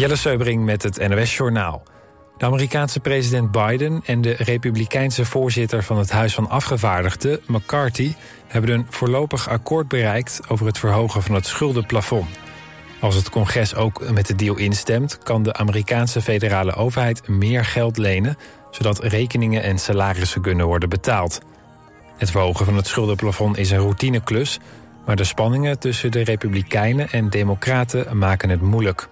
Jelle Seubering met het NOS Journaal. De Amerikaanse president Biden en de republikeinse voorzitter van het Huis van Afgevaardigden, McCarthy, hebben een voorlopig akkoord bereikt over het verhogen van het schuldenplafond. Als het congres ook met de deal instemt, kan de Amerikaanse federale overheid meer geld lenen, zodat rekeningen en salarissen kunnen worden betaald. Het verhogen van het schuldenplafond is een routineklus, maar de spanningen tussen de Republikeinen en Democraten maken het moeilijk.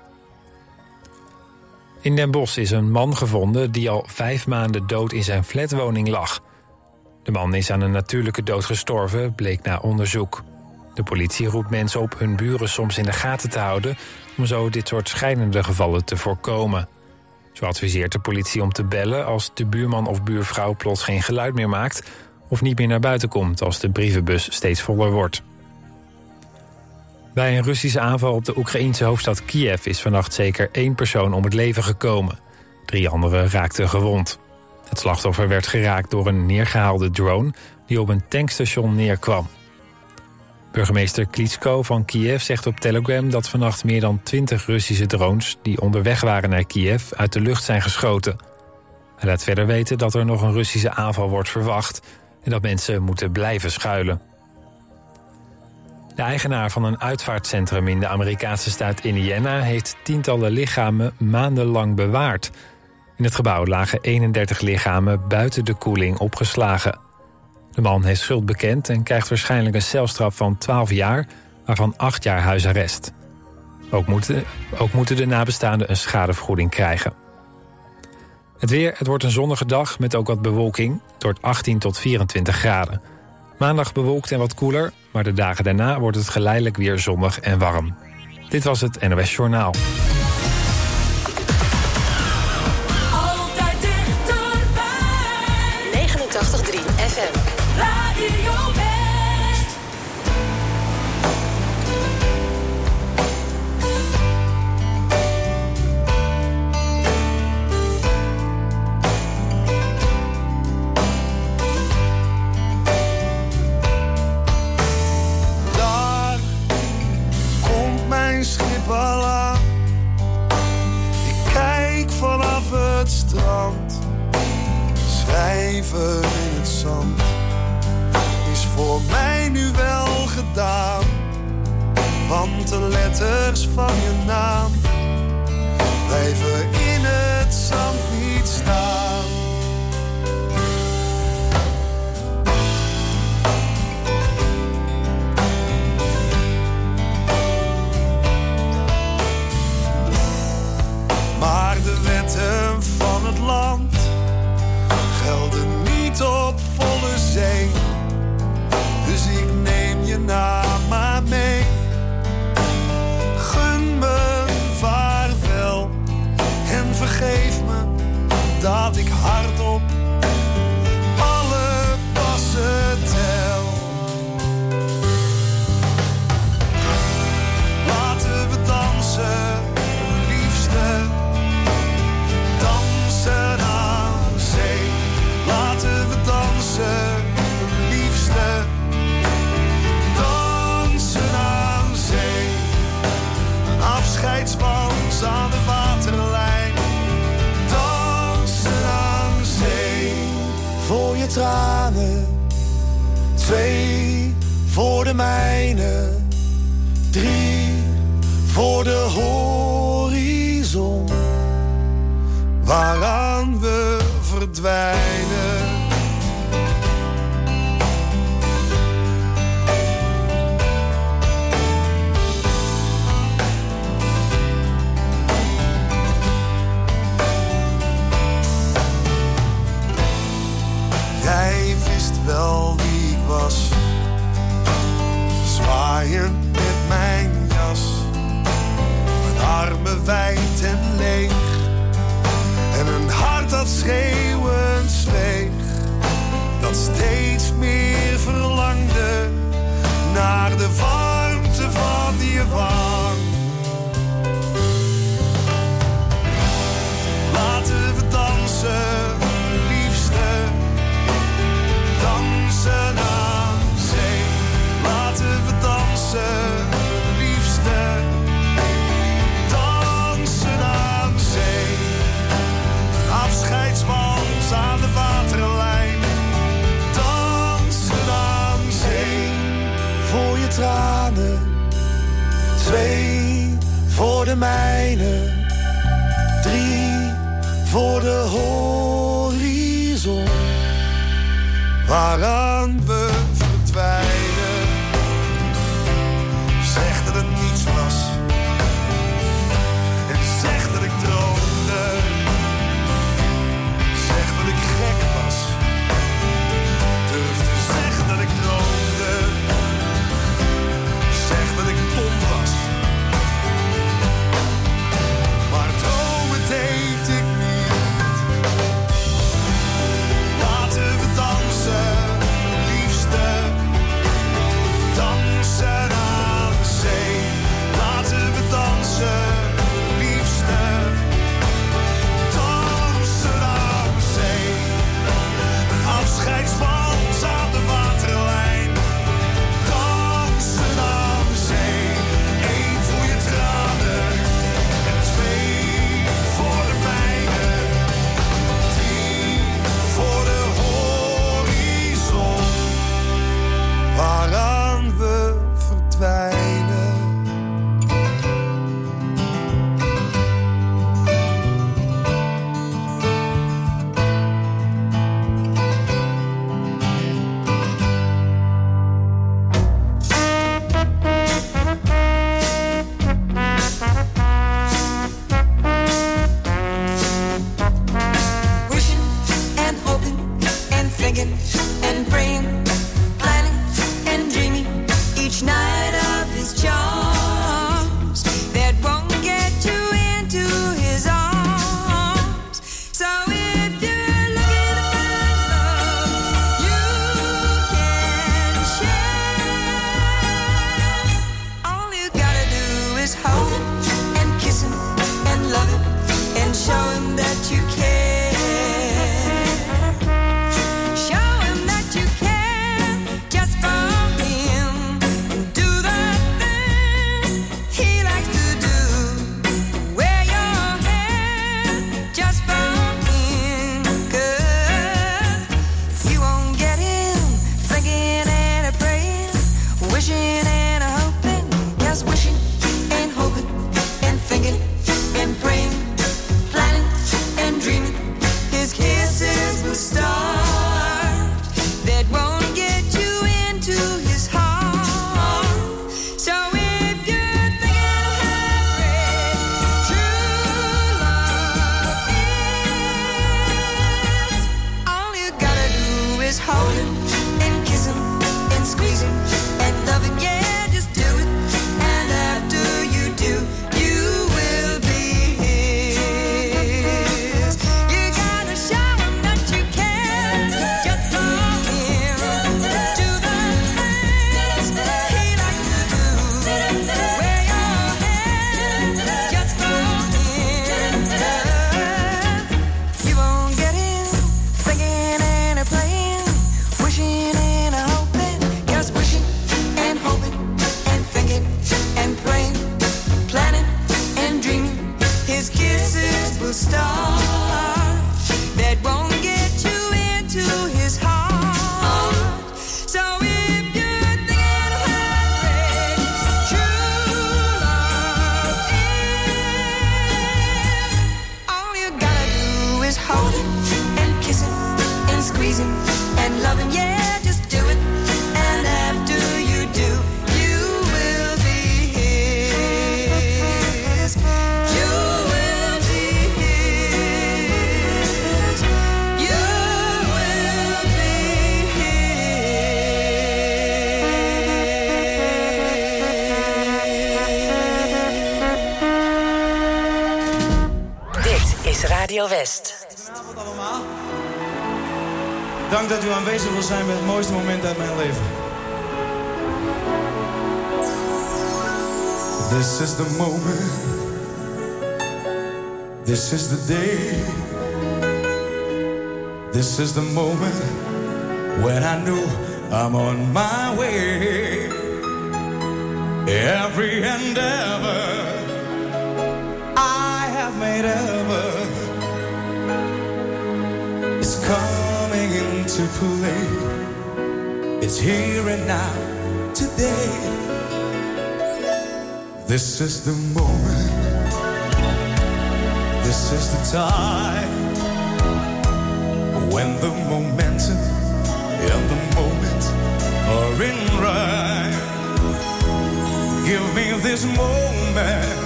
In Den Bosch is een man gevonden die al vijf maanden dood in zijn flatwoning lag. De man is aan een natuurlijke dood gestorven, bleek na onderzoek. De politie roept mensen op hun buren soms in de gaten te houden... om zo dit soort schijnende gevallen te voorkomen. Zo adviseert de politie om te bellen als de buurman of buurvrouw plots geen geluid meer maakt... of niet meer naar buiten komt als de brievenbus steeds voller wordt. Bij een Russische aanval op de Oekraïense hoofdstad Kiev... is vannacht zeker één persoon om het leven gekomen. Drie anderen raakten gewond. Het slachtoffer werd geraakt door een neergehaalde drone... die op een tankstation neerkwam. Burgemeester Klitschko van Kiev zegt op Telegram dat vannacht meer dan 20 Russische drones die onderweg waren naar Kiev uit de lucht zijn geschoten. Hij laat verder weten dat er nog een Russische aanval wordt verwacht en dat mensen moeten blijven schuilen. De eigenaar van een uitvaartcentrum in de Amerikaanse staat Indiana heeft tientallen lichamen maandenlang bewaard. In het gebouw lagen 31 lichamen buiten de koeling opgeslagen. De man heeft schuld bekend en krijgt waarschijnlijk een celstraf van 12 jaar, waarvan 8 jaar huisarrest. Ook moeten, ook moeten de nabestaanden een schadevergoeding krijgen. Het weer, het wordt een zonnige dag met ook wat bewolking. Wordt 18 tot 24 graden. Maandag bewolkt en wat koeler, maar de dagen daarna wordt het geleidelijk weer zonnig en warm. Dit was het NOS Journaal. Aan de waterlijn. Dansen aan zee. Voor je tranen. Twee voor de mijne. Drie voor de horizon waaraan we verdwijnen. Wel wie ik was, zwaaiend met mijn jas, mijn armen wijd en leeg en een hart dat schreeuwend zweeg, dat steeds meer verlangde naar de warmte van je wang. Twee voor de mijne, drie voor de horizon. Waaraan Radio allemaal. Dank dat u aanwezig wil zijn bij het mooiste moment uit mijn leven. This is the moment. This is the day. This is the moment when I knew I'm on my way. Every endeavor I have made a coming into play. It's here and now, today. This is the moment. This is the time when the momentum and the moment are in rhyme. Give me this moment,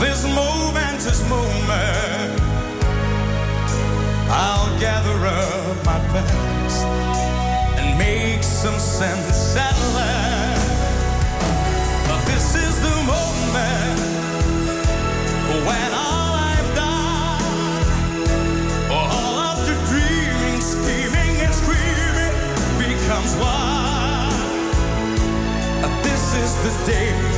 this momentous moment. Gather up my past and make some sense at last. But this is the moment when all I've done, all of the dreaming, scheming, and screaming becomes one. This is the day.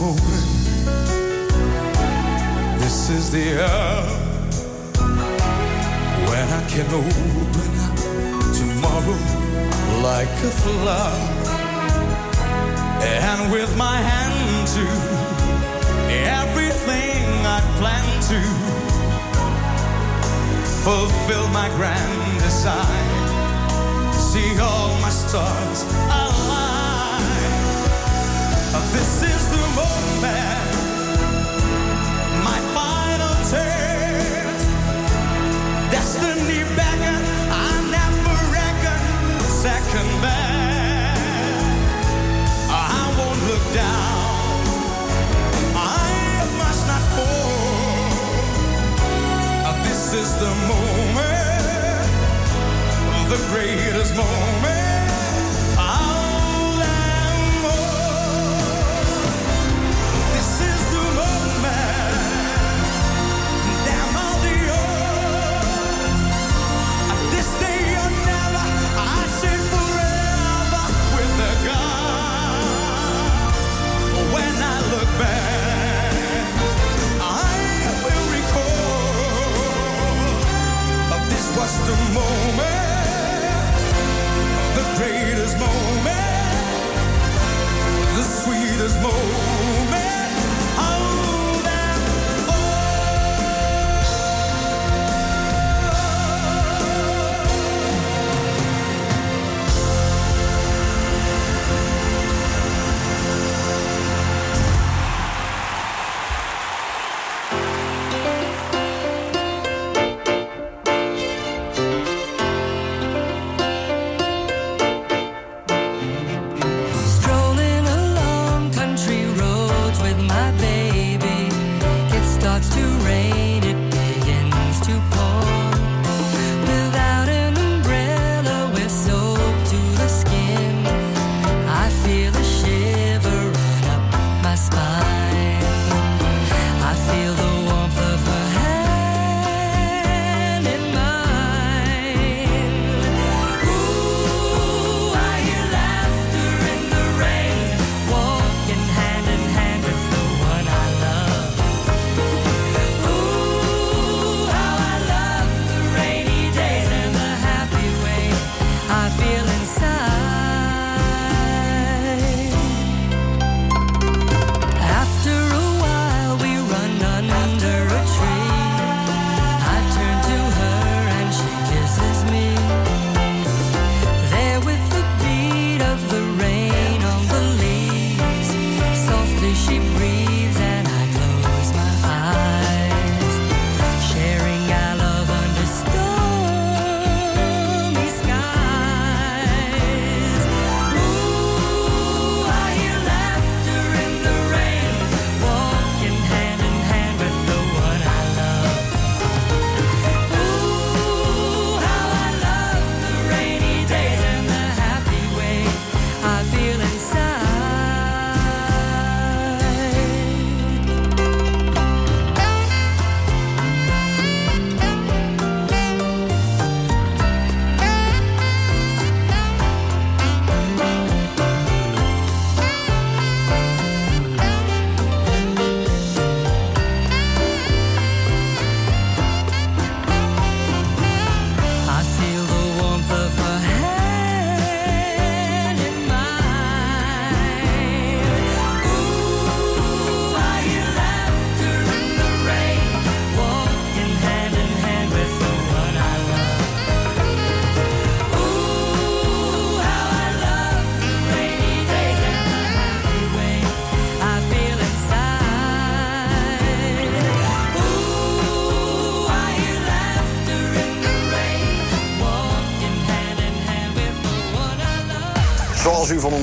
Moment. This is the hour when I can open tomorrow like a flower. And with my hand to everything I plan to fulfill my grand design. See all my stars align. This is the moment, my final. Destiny I never second. I won't look down, I must not fall. This is the moment, the greatest moment. moment, the greatest moment, the sweetest moment.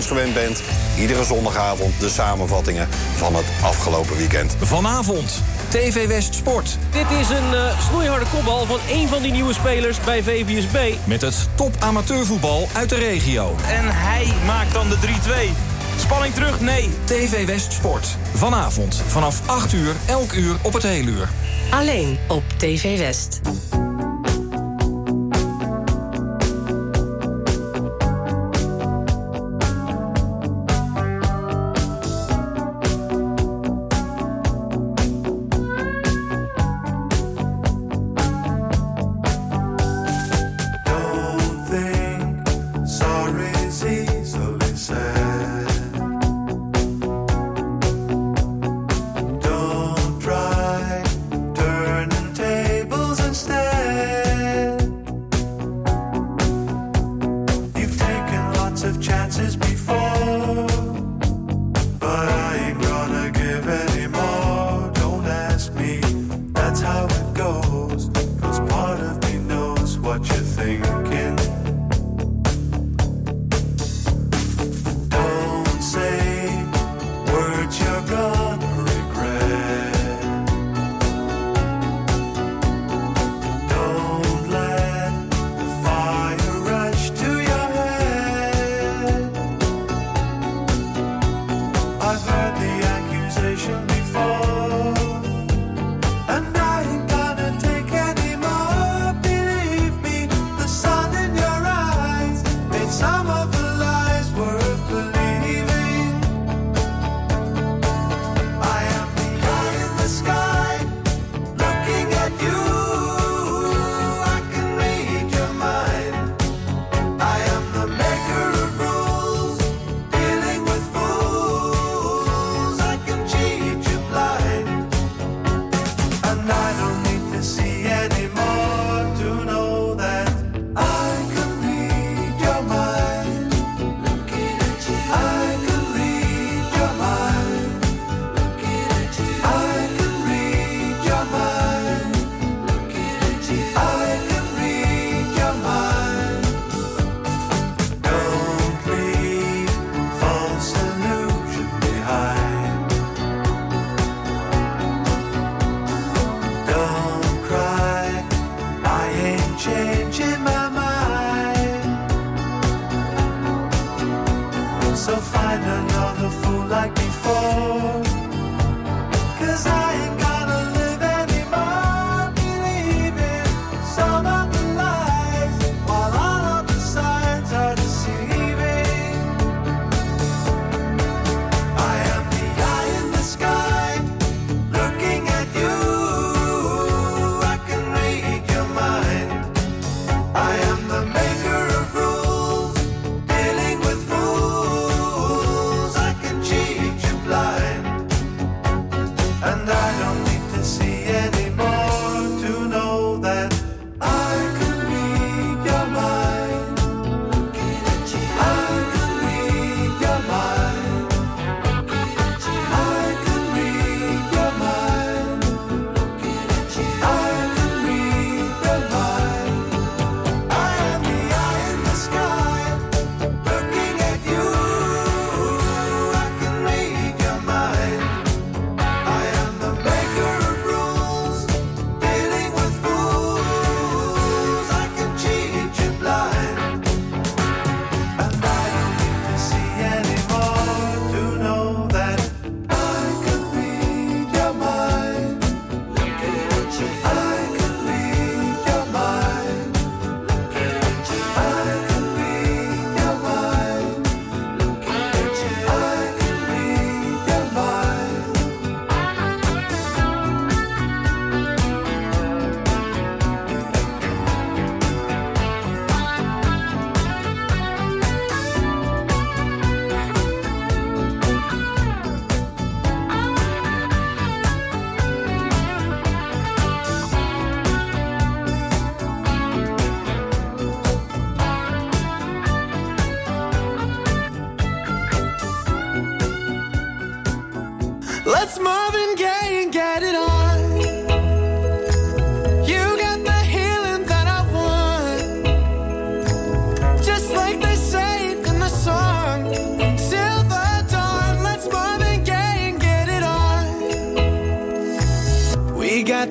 Ons gewend bent, iedere zondagavond de samenvattingen van het afgelopen weekend. Vanavond, TV West Sport. Dit is een uh, snoeiharde kopbal van één van die nieuwe spelers bij VVSB. Met het top amateurvoetbal uit de regio. En hij maakt dan de 3-2. Spanning terug? Nee. TV West Sport. Vanavond vanaf 8 uur, elk uur op het hele uur. Alleen op TV West.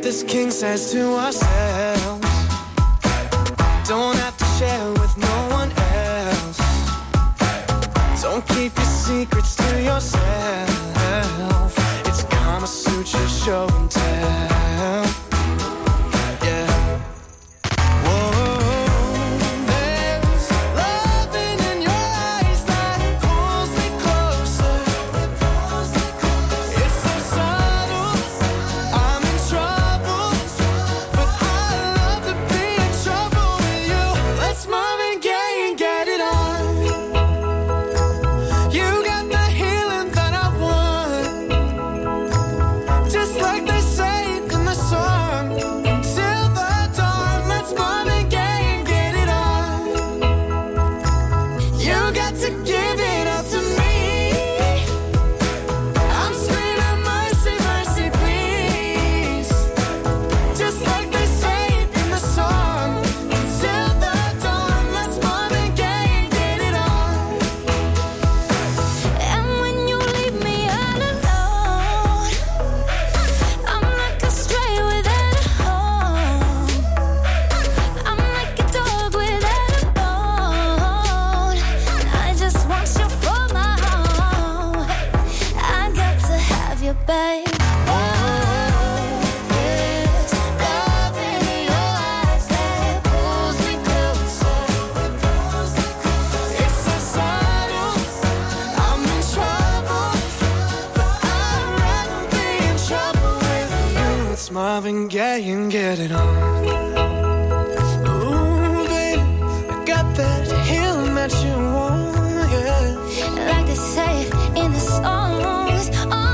this king says to ourselves. Don't have to share with no one else. Don't keep your secrets to yourself. It's Kama Sutra show and tell. It's Marvin Gaye and get it on. Ooh, baby, I got that heel that you want, yeah. Like they say in the songs. Oh.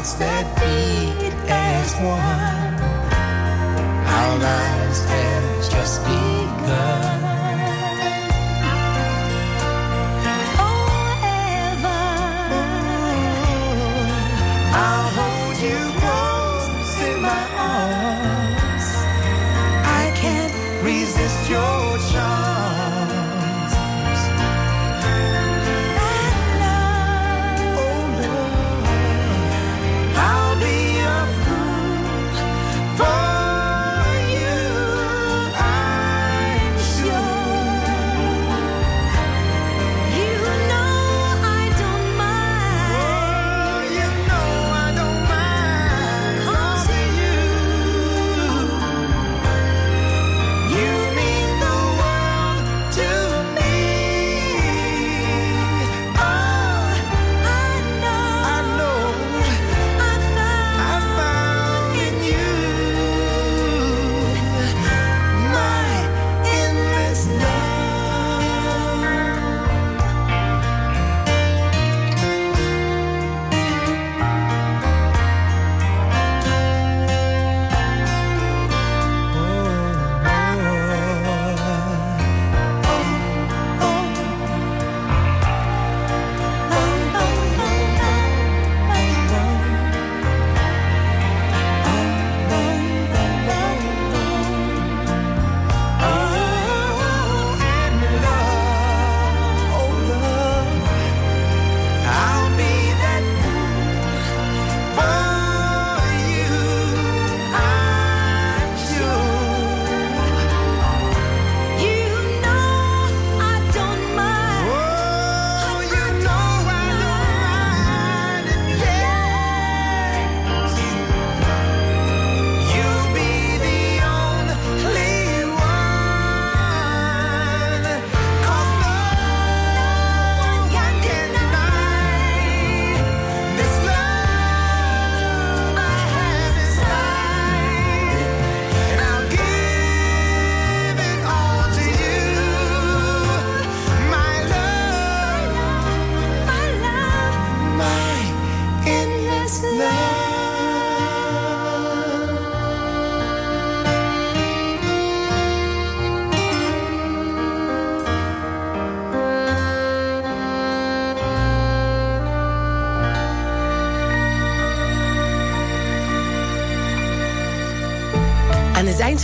hearts that beat as one. Our lives have just begun.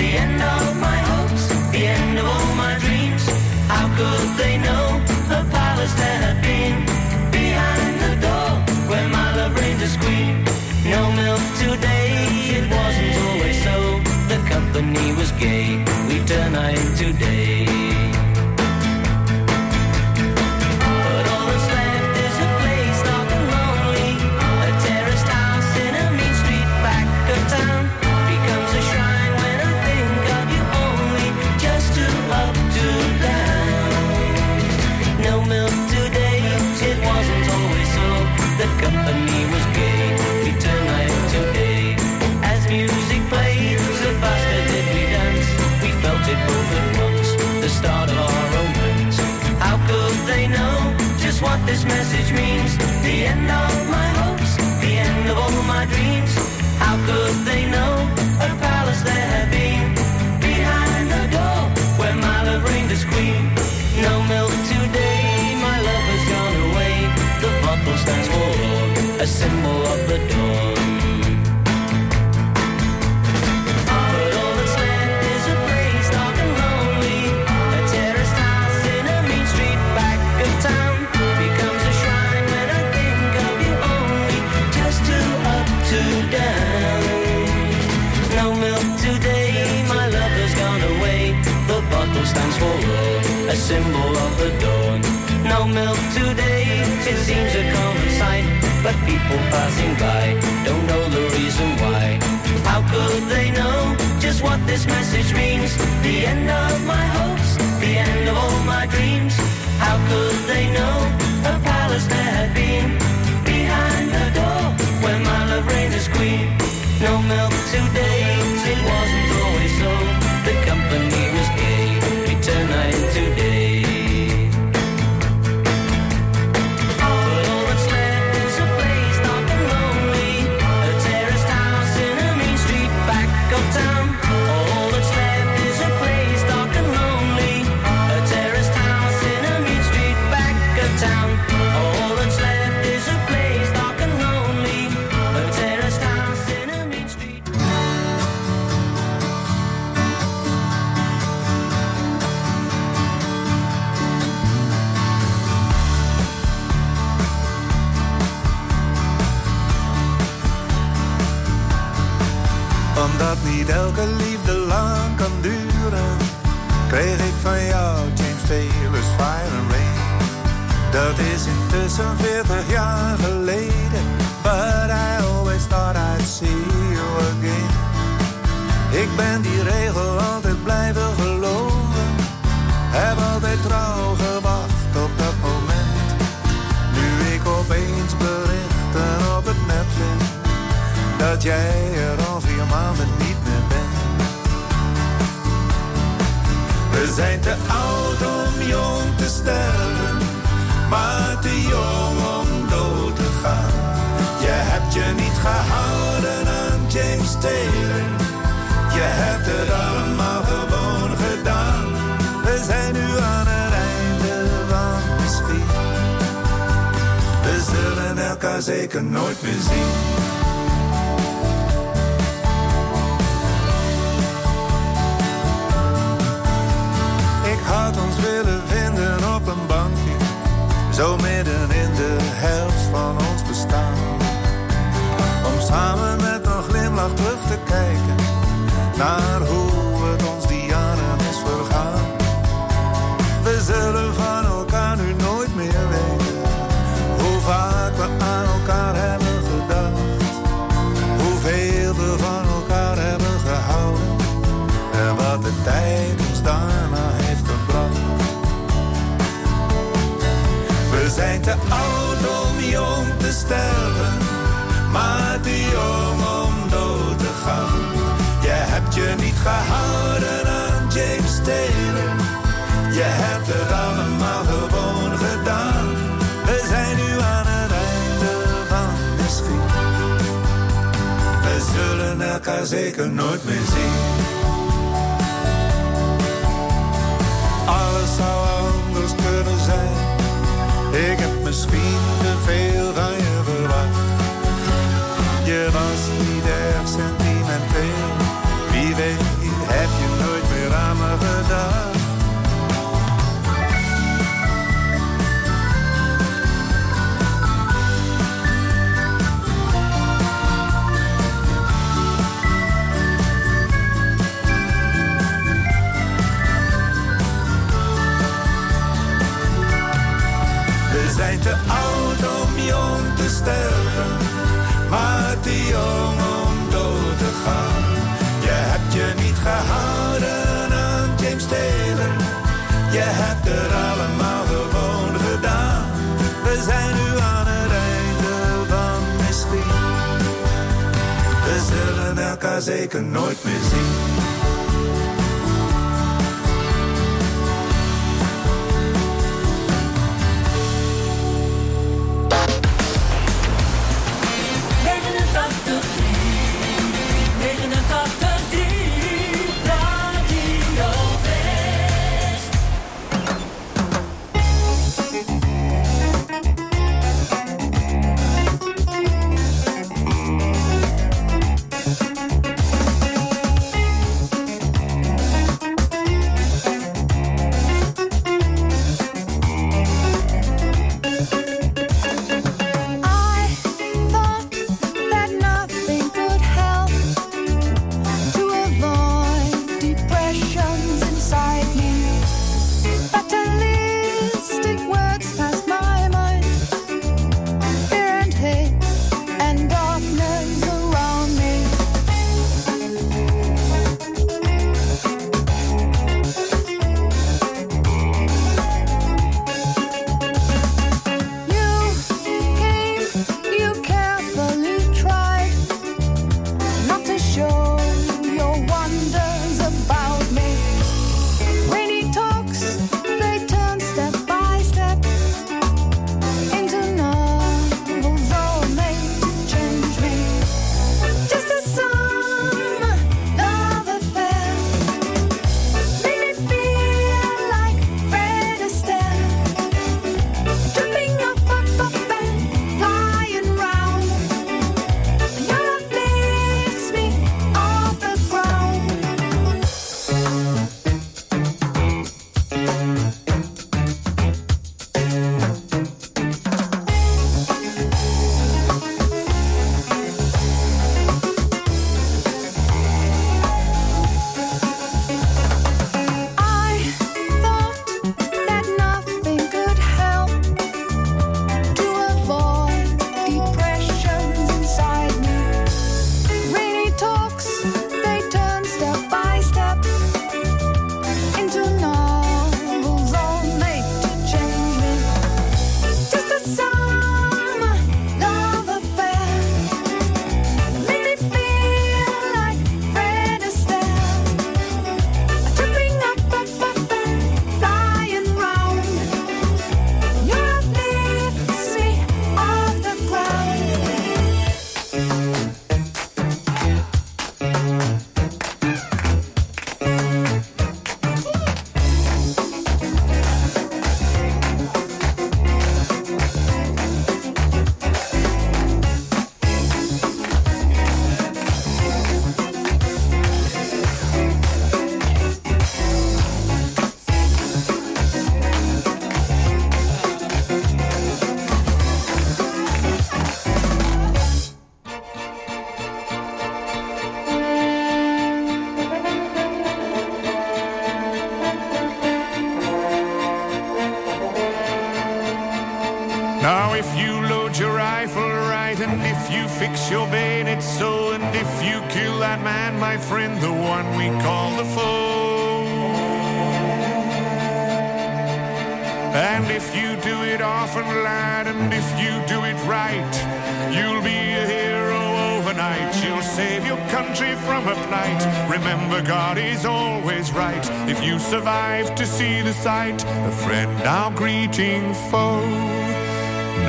The end of my hopes, the end of all my dreams. How could they know the palace that had been behind the door where my love reigned as queen? No milk today, it wasn't always so. The company was gay, we turn night into day. Message means? The end of milk today, it seems a common sight. But people passing by don't know the reason why. How could they know just what this message means? The end of my hopes, the end of all my dreams. How could they know a palace Dat is intussen 40 jaar geleden, but I always thought I'd see you again. Ik ben die regel altijd blijven geloven, heb altijd trouw gewacht op dat moment. Nu ik opeens berichten op het net vind dat jij er al vier maanden niet meer bent. We zijn te oud om jong te sterven, maar te jong om dood te gaan. Je hebt je niet gehouden aan James Taylor, je hebt het allemaal gewoon gedaan. We zijn nu aan het einde van de schiet. We zullen elkaar zeker nooit meer zien. Zo midden in de helft van ons bestaan. Om samen met een glimlach terug te kijken naar hoe gehouden aan James Taylor. Je hebt het allemaal gewoon gedaan. We zijn nu aan het einde van de schiet. We zullen elkaar zeker nooit meer zien. Alles zou anders kunnen zijn. Ik heb misschien de elkaar zeker nooit meer zien. from a plight. Remember, God is always right. If you survive to see the sight, a friend now greeting foe.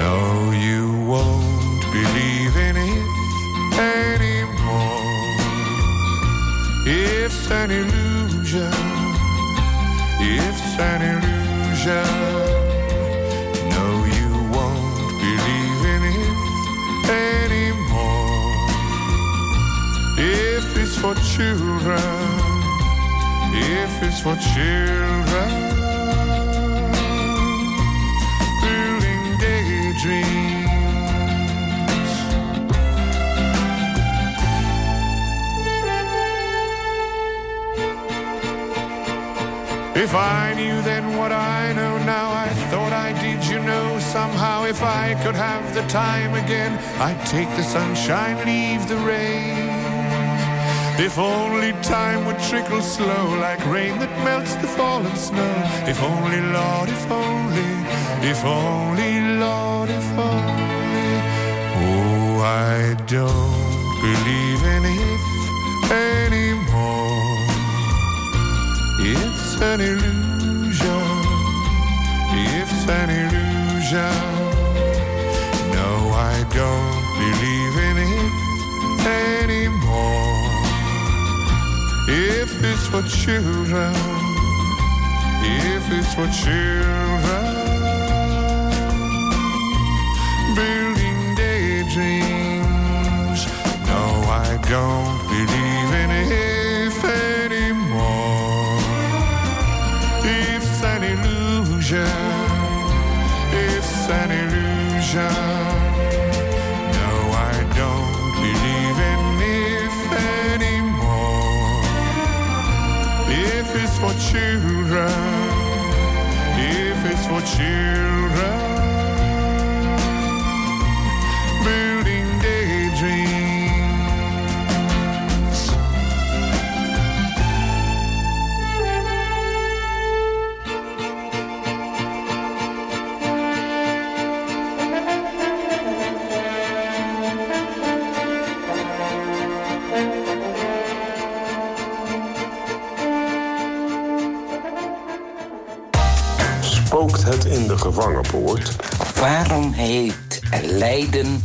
No, you won't believe in it anymore. It's an illusion. It's an illusion. Children, if it's for children, building daydreams. If I knew then what I know now, I thought I did, you know, somehow. If I could have the time again, I'd take the sunshine, leave the rain. If only time would trickle slow, like rain that melts the fallen snow. If only, Lord, if only, if only, Lord, if only. Oh, I don't believe in if anymore. It's an illusion. It's an illusion. No, I don't believe in it anymore. If it's for children, if it's for children, building daydreams. No, I don't believe in if anymore. It's an illusion. It's an illusion. Children, if it's for children, heet Leiden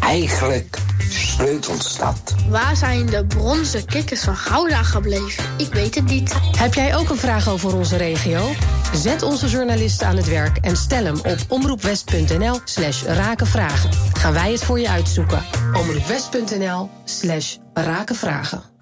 eigenlijk Sleutelstad? Waar zijn de bronzen kikkers van Gouda gebleven? Ik weet het niet. Heb jij ook een vraag over onze regio? Zet onze journalisten aan het werk en stel hem op omroepwest.nl slash rakenvragen. Gaan wij het voor je uitzoeken. omroepwest.nl slash rakenvragen.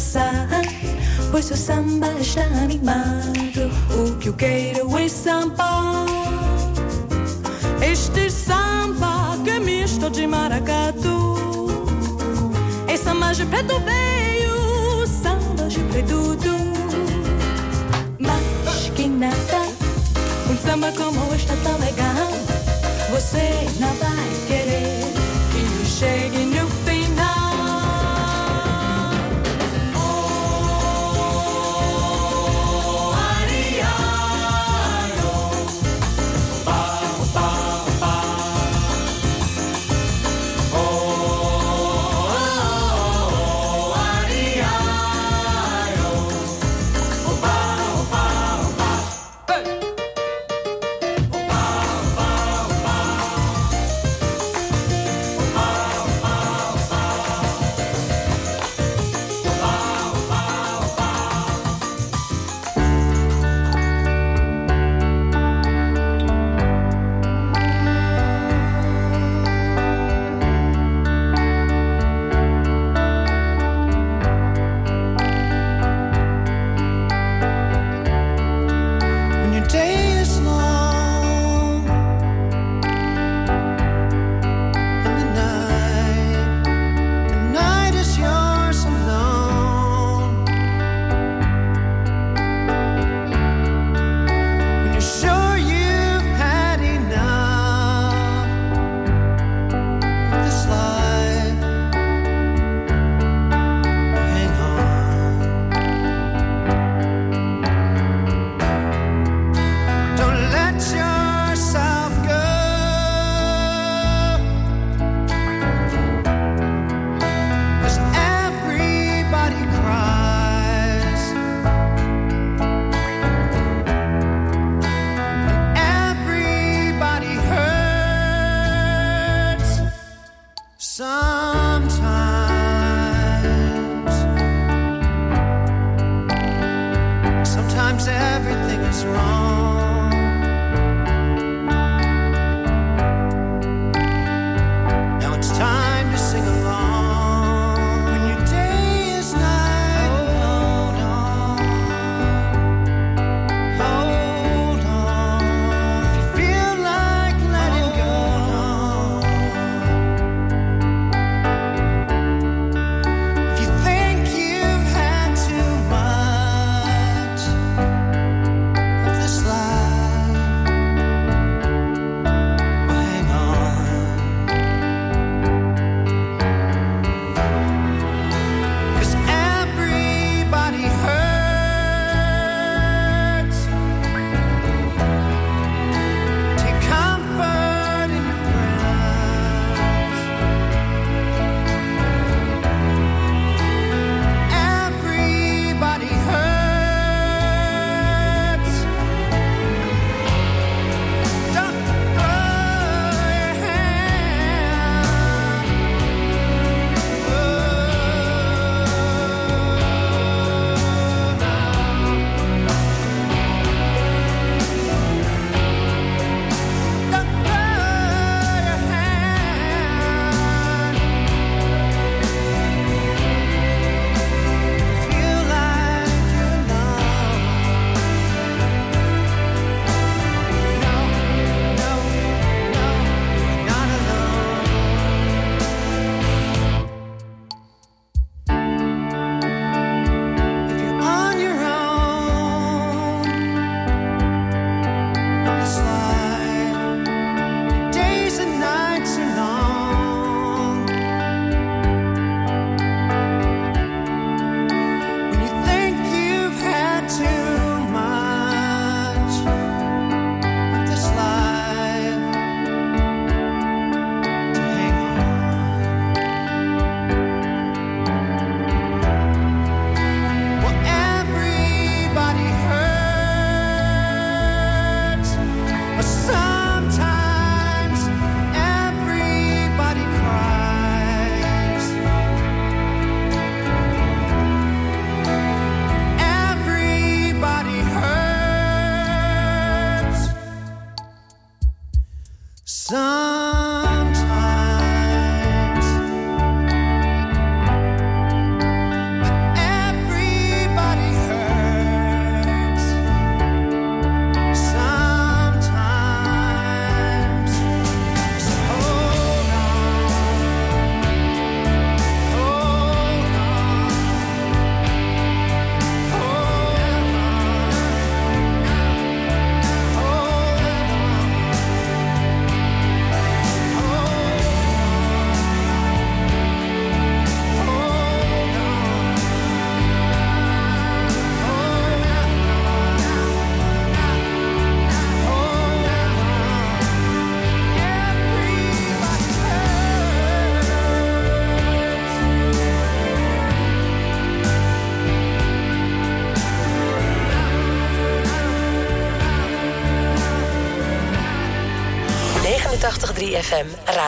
passar. Pois seu samba está animado. O que eu quero é samba. Este samba que é misto de maracatu. É samba de preto veio, samba de preto Mas que nada, um samba como este é tão legal. Você na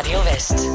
Radio West.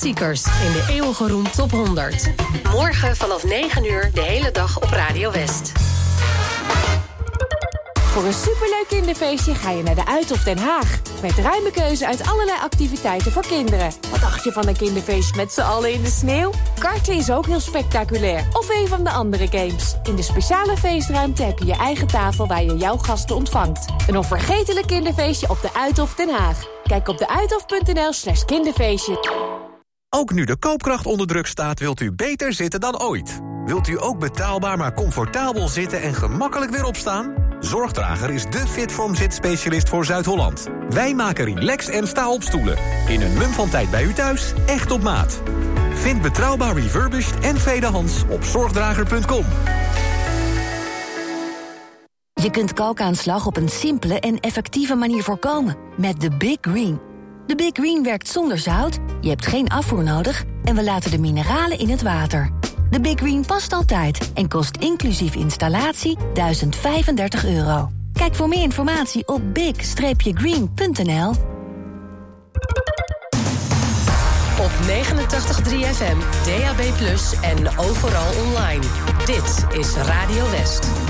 Klassiekers in de eeuwige roem Top 100. Morgen vanaf 9 uur de hele dag op Radio West. Voor een superleuk kinderfeestje ga je naar de Uithof Den Haag. Met ruime keuze uit allerlei activiteiten voor kinderen. Wat dacht je van een kinderfeestje met z'n allen in de sneeuw? Karten is ook heel spectaculair. Of een van de andere games. In de speciale feestruimte heb je je eigen tafel waar je jouw gasten ontvangt. Een onvergetelijk kinderfeestje op de Uithof Den Haag. Kijk op deuithof.nl slash kinderfeestje. Ook nu de koopkracht onder druk staat, wilt u beter zitten dan ooit. Wilt u ook betaalbaar maar comfortabel zitten en gemakkelijk weer opstaan? Zorgdrager is de Fitform zitspecialist voor Zuid-Holland. Wij maken relax en sta-opstoelen. In een mum van tijd bij u thuis, echt op maat. Vind betrouwbaar refurbished en tweedehands op zorgdrager.com. Je kunt kalkaanslag op een simpele en effectieve manier voorkomen. Met de Big Green. De Big Green werkt zonder zout, je hebt geen afvoer nodig... en we laten de mineralen in het water. De Big Green past altijd en kost inclusief installatie 1035 euro. Kijk voor meer informatie op big-green.nl. Op 89.3 FM, DAB+, en overal online. Dit is Radio West.